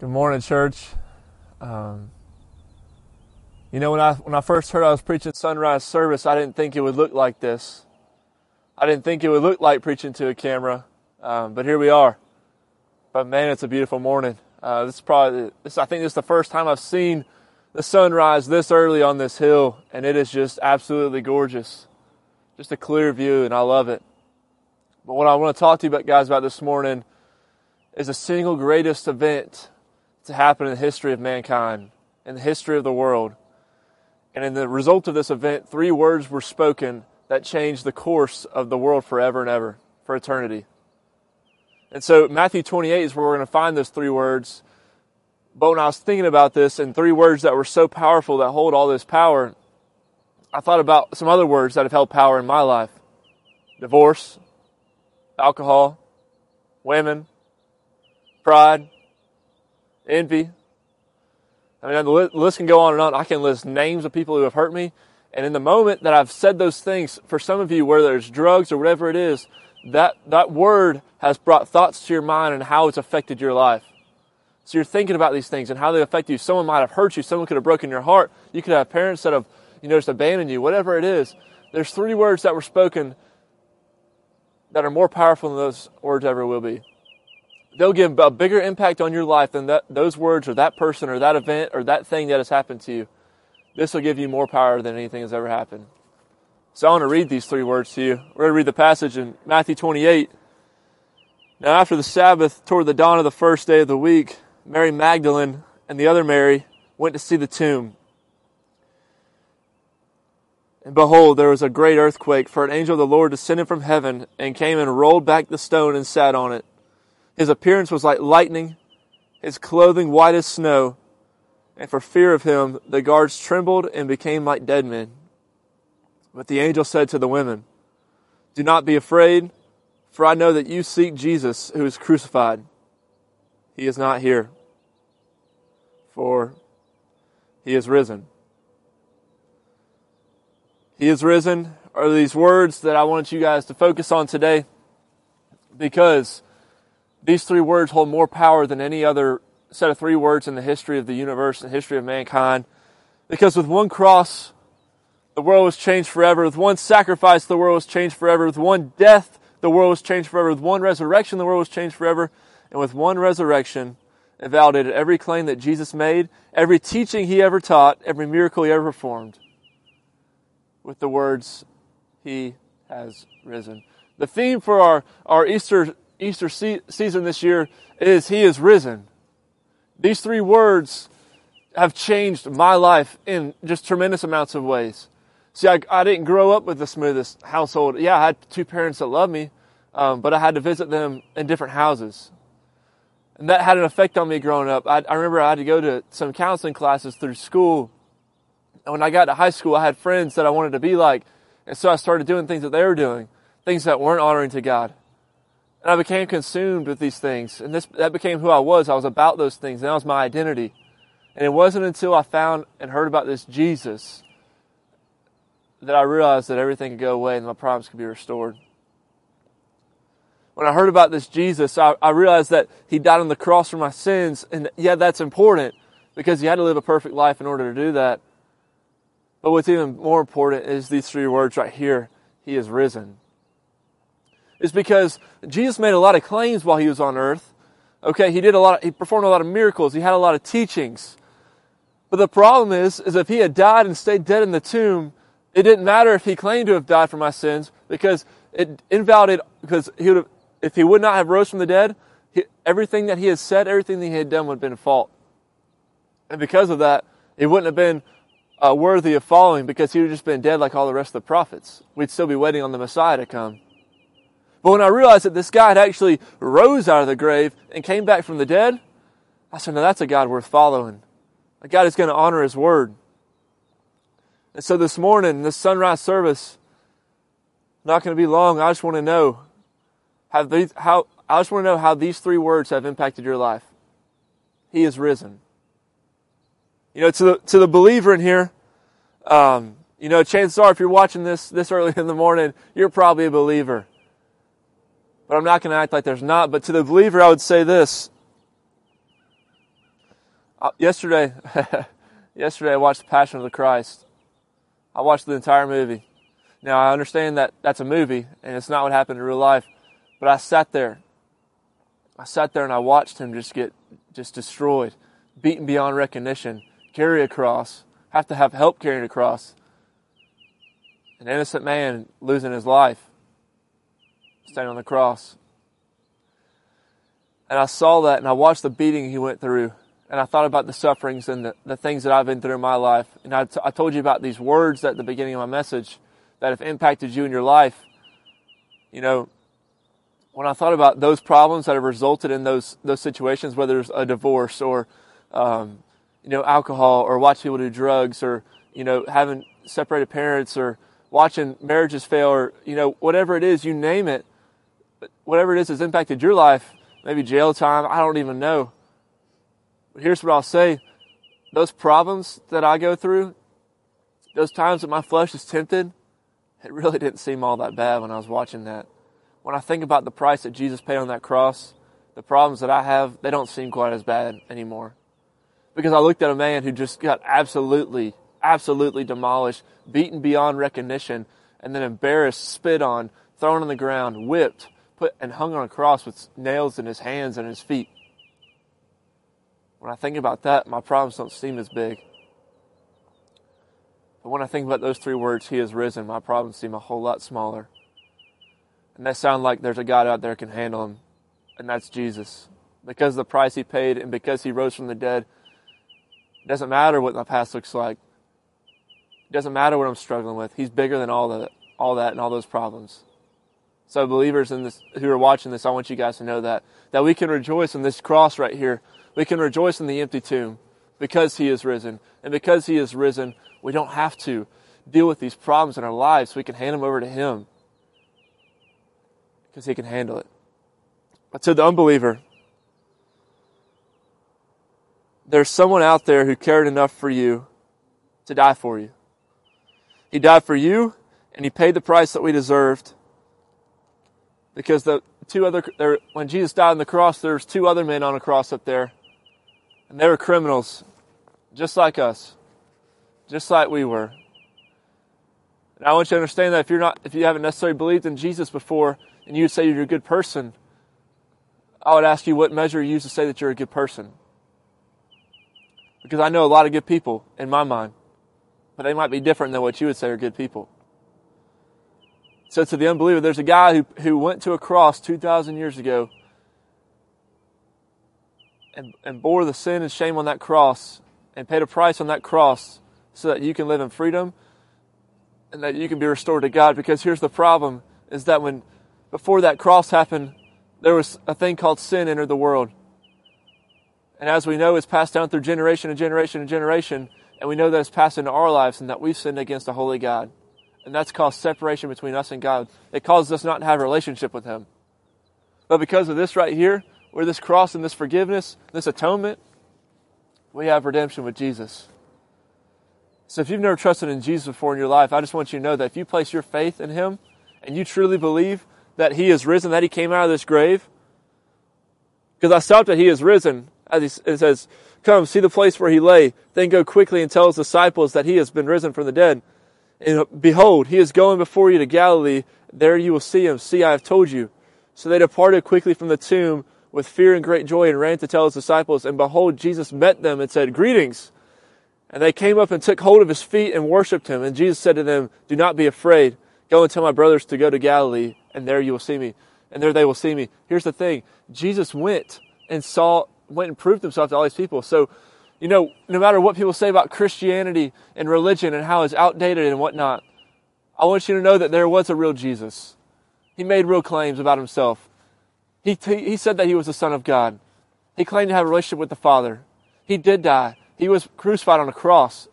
Good morning, church. Um, you know, when I when I first heard I was preaching sunrise service, I didn't think it would look like this. I didn't think it would look like preaching to a camera, um, but here we are. But man, it's a beautiful morning. Uh, this is probably this. I think this is the first time I've seen the sunrise this early on this hill, and it is just absolutely gorgeous. Just a clear view, and I love it. But what I want to talk to you about, guys, about this morning is the single greatest event to happen in the history of mankind, in the history of the world. And in the result of this event, three words were spoken that changed the course of the world forever and ever, for eternity. And so Matthew 28 is where we're going to find those three words. But when I was thinking about this and three words that were so powerful that hold all this power, I thought about some other words that have held power in my life divorce, alcohol, women, pride, envy. I mean, the list can go on and on. I can list names of people who have hurt me. And in the moment that I've said those things, for some of you, where there's drugs or whatever it is, that, that word has brought thoughts to your mind and how it's affected your life. So you're thinking about these things and how they affect you. Someone might have hurt you. Someone could have broken your heart. You could have parents that have, you know, just abandoned you. Whatever it is, there's three words that were spoken that are more powerful than those words ever will be they'll give a bigger impact on your life than that, those words or that person or that event or that thing that has happened to you. This will give you more power than anything has ever happened. So I want to read these three words to you. We're going to read the passage in Matthew 28. Now, after the Sabbath, toward the dawn of the first day of the week, Mary Magdalene and the other Mary went to see the tomb. And behold, there was a great earthquake, for an angel of the Lord descended from heaven and came and rolled back the stone and sat on it. His appearance was like lightning, his clothing white as snow, and for fear of him the guards trembled and became like dead men. But the angel said to the women, Do not be afraid, for I know that you seek Jesus who is crucified. He is not here, for he is risen. He is risen are these words that I want you guys to focus on today because these three words hold more power than any other set of three words in the history of the universe and history of mankind. Because with one cross, the world was changed forever. With one sacrifice, the world was changed forever. With one death, the world was changed forever. With one resurrection, the world was changed forever. And with one resurrection, it validated every claim that Jesus made, every teaching he ever taught, every miracle he ever performed. With the words, He has risen. The theme for our, our Easter Easter season this year is He is risen. These three words have changed my life in just tremendous amounts of ways. See, I, I didn't grow up with the smoothest household. Yeah, I had two parents that loved me, um, but I had to visit them in different houses. And that had an effect on me growing up. I, I remember I had to go to some counseling classes through school. And when I got to high school, I had friends that I wanted to be like. And so I started doing things that they were doing, things that weren't honoring to God. And I became consumed with these things. And this, that became who I was. I was about those things. And that was my identity. And it wasn't until I found and heard about this Jesus that I realized that everything could go away and my problems could be restored. When I heard about this Jesus, I, I realized that He died on the cross for my sins. And yeah, that's important because He had to live a perfect life in order to do that. But what's even more important is these three words right here He is risen is because Jesus made a lot of claims while he was on earth. Okay, he did a lot, of, he performed a lot of miracles, he had a lot of teachings. But the problem is, is if he had died and stayed dead in the tomb, it didn't matter if he claimed to have died for my sins because it invalidated, because he would have, if he would not have rose from the dead, he, everything that he had said, everything that he had done would have been fault. And because of that, it wouldn't have been uh, worthy of following because he would have just been dead like all the rest of the prophets. We'd still be waiting on the Messiah to come. But when I realized that this guy had actually rose out of the grave and came back from the dead, I said, now that's a God worth following. A God is going to honor his word. And so this morning, this sunrise service, not going to be long. I just want to know how these, how, I just want to know how these three words have impacted your life. He is risen. You know, to the, to the believer in here, um, you know, chances are if you're watching this this early in the morning, you're probably a believer but I'm not going to act like there's not. But to the believer, I would say this Uh, yesterday, yesterday I watched The Passion of the Christ. I watched the entire movie. Now I understand that that's a movie and it's not what happened in real life, but I sat there. I sat there and I watched him just get just destroyed, beaten beyond recognition, carry a cross, have to have help carrying a cross. An innocent man losing his life, standing on the cross. And I saw that and I watched the beating he went through and I thought about the sufferings and the, the things that I've been through in my life. And I, t- I told you about these words at the beginning of my message that have impacted you in your life. You know, when I thought about those problems that have resulted in those those situations, whether it's a divorce or um, you know alcohol or watching people do drugs or you know having separated parents or watching marriages fail or you know whatever it is, you name it, whatever it is has impacted your life. Maybe jail time. I don't even know. But here's what I'll say those problems that I go through, those times that my flesh is tempted, it really didn't seem all that bad when I was watching that. When I think about the price that Jesus paid on that cross, the problems that I have, they don't seem quite as bad anymore. Because I looked at a man who just got absolutely, absolutely demolished, beaten beyond recognition, and then embarrassed, spit on, thrown on the ground, whipped, put, and hung on a cross with nails in his hands and his feet. When I think about that, my problems don't seem as big. But when I think about those three words, He has risen, my problems seem a whole lot smaller. And they sound like there's a God out there can handle them, and that's Jesus. Because of the price He paid and because He rose from the dead, it doesn't matter what my past looks like. It doesn't matter what I'm struggling with. He's bigger than all that, all that and all those problems. So believers in this, who are watching this, I want you guys to know that, that we can rejoice in this cross right here we can rejoice in the empty tomb because he is risen. And because he is risen, we don't have to deal with these problems in our lives. We can hand them over to him because he can handle it. But to the unbeliever, there's someone out there who cared enough for you to die for you. He died for you and he paid the price that we deserved because the two other there, when Jesus died on the cross there was two other men on a cross up there and they were criminals, just like us, just like we were. And I want you to understand that if you're not, if you haven't necessarily believed in Jesus before, and you say you're a good person, I would ask you what measure you use to say that you're a good person. Because I know a lot of good people in my mind, but they might be different than what you would say are good people. So to the unbeliever, there's a guy who, who went to a cross 2,000 years ago and, and bore the sin and shame on that cross and paid a price on that cross so that you can live in freedom and that you can be restored to God. Because here's the problem is that when before that cross happened, there was a thing called sin entered the world. And as we know, it's passed down through generation and generation and generation. And we know that it's passed into our lives and that we've sinned against a holy God. And that's caused separation between us and God. It causes us not to have a relationship with Him. But because of this right here, where this cross and this forgiveness, this atonement, we have redemption with Jesus. So if you've never trusted in Jesus before in your life, I just want you to know that if you place your faith in Him and you truly believe that He is risen, that He came out of this grave, because I stopped at He is risen, as He says, Come, see the place where He lay, then go quickly and tell His disciples that He has been risen from the dead. And uh, behold, He is going before you to Galilee, there you will see Him. See, I have told you. So they departed quickly from the tomb with fear and great joy and ran to tell his disciples. And behold, Jesus met them and said, Greetings. And they came up and took hold of his feet and worshipped him. And Jesus said to them, Do not be afraid. Go and tell my brothers to go to Galilee, and there you will see me. And there they will see me. Here's the thing Jesus went and saw, went and proved himself to all these people. So, you know, no matter what people say about Christianity and religion and how it's outdated and whatnot, I want you to know that there was a real Jesus. He made real claims about himself. He, he said that he was the Son of God. He claimed to have a relationship with the Father. He did die. He was crucified on a cross.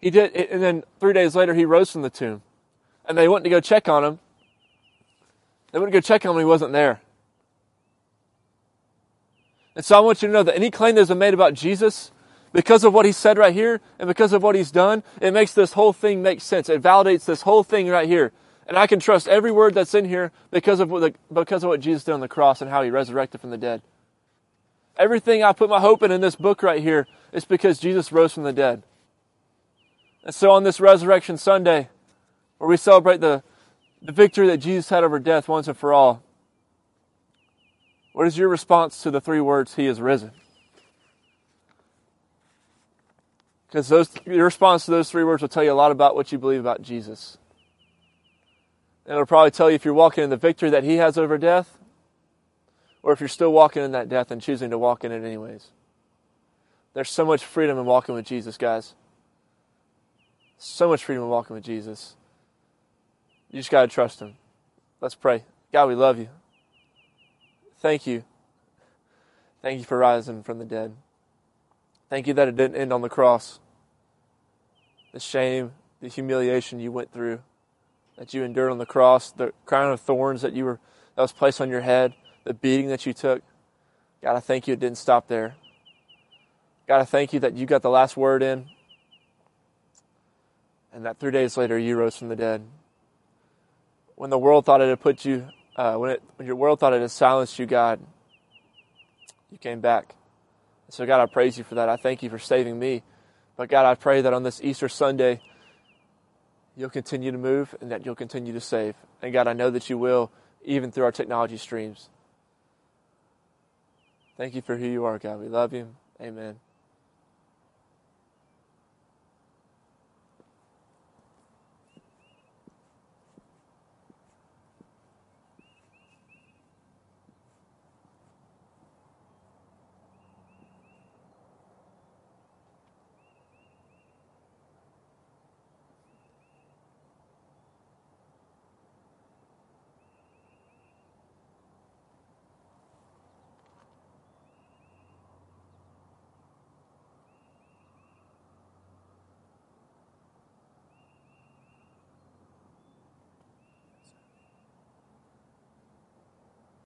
He did, and then three days later, he rose from the tomb. And they went to go check on him. They went to go check on him, he wasn't there. And so I want you to know that any claim that's been made about Jesus, because of what he said right here, and because of what he's done, it makes this whole thing make sense. It validates this whole thing right here. And I can trust every word that's in here because of what, the, because of what Jesus did on the cross and how he resurrected from the dead. Everything I put my hope in in this book right here is because Jesus rose from the dead. And so on this Resurrection Sunday, where we celebrate the, the victory that Jesus had over death once and for all, what is your response to the three words, He is risen? Because your response to those three words will tell you a lot about what you believe about Jesus. And it'll probably tell you if you're walking in the victory that He has over death, or if you're still walking in that death and choosing to walk in it anyways. There's so much freedom in walking with Jesus, guys. So much freedom in walking with Jesus. You just got to trust Him. Let's pray. God, we love you. Thank you. Thank you for rising from the dead. Thank you that it didn't end on the cross. The shame, the humiliation you went through, that you endured on the cross, the crown of thorns that you were that was placed on your head, the beating that you took. God, I thank you it didn't stop there. God, I thank you that you got the last word in and that three days later you rose from the dead. When the world thought it had put you, uh, when, it, when your world thought it had silenced you, God, you came back. So, God, I praise you for that. I thank you for saving me. But, God, I pray that on this Easter Sunday, you'll continue to move and that you'll continue to save. And, God, I know that you will, even through our technology streams. Thank you for who you are, God. We love you. Amen.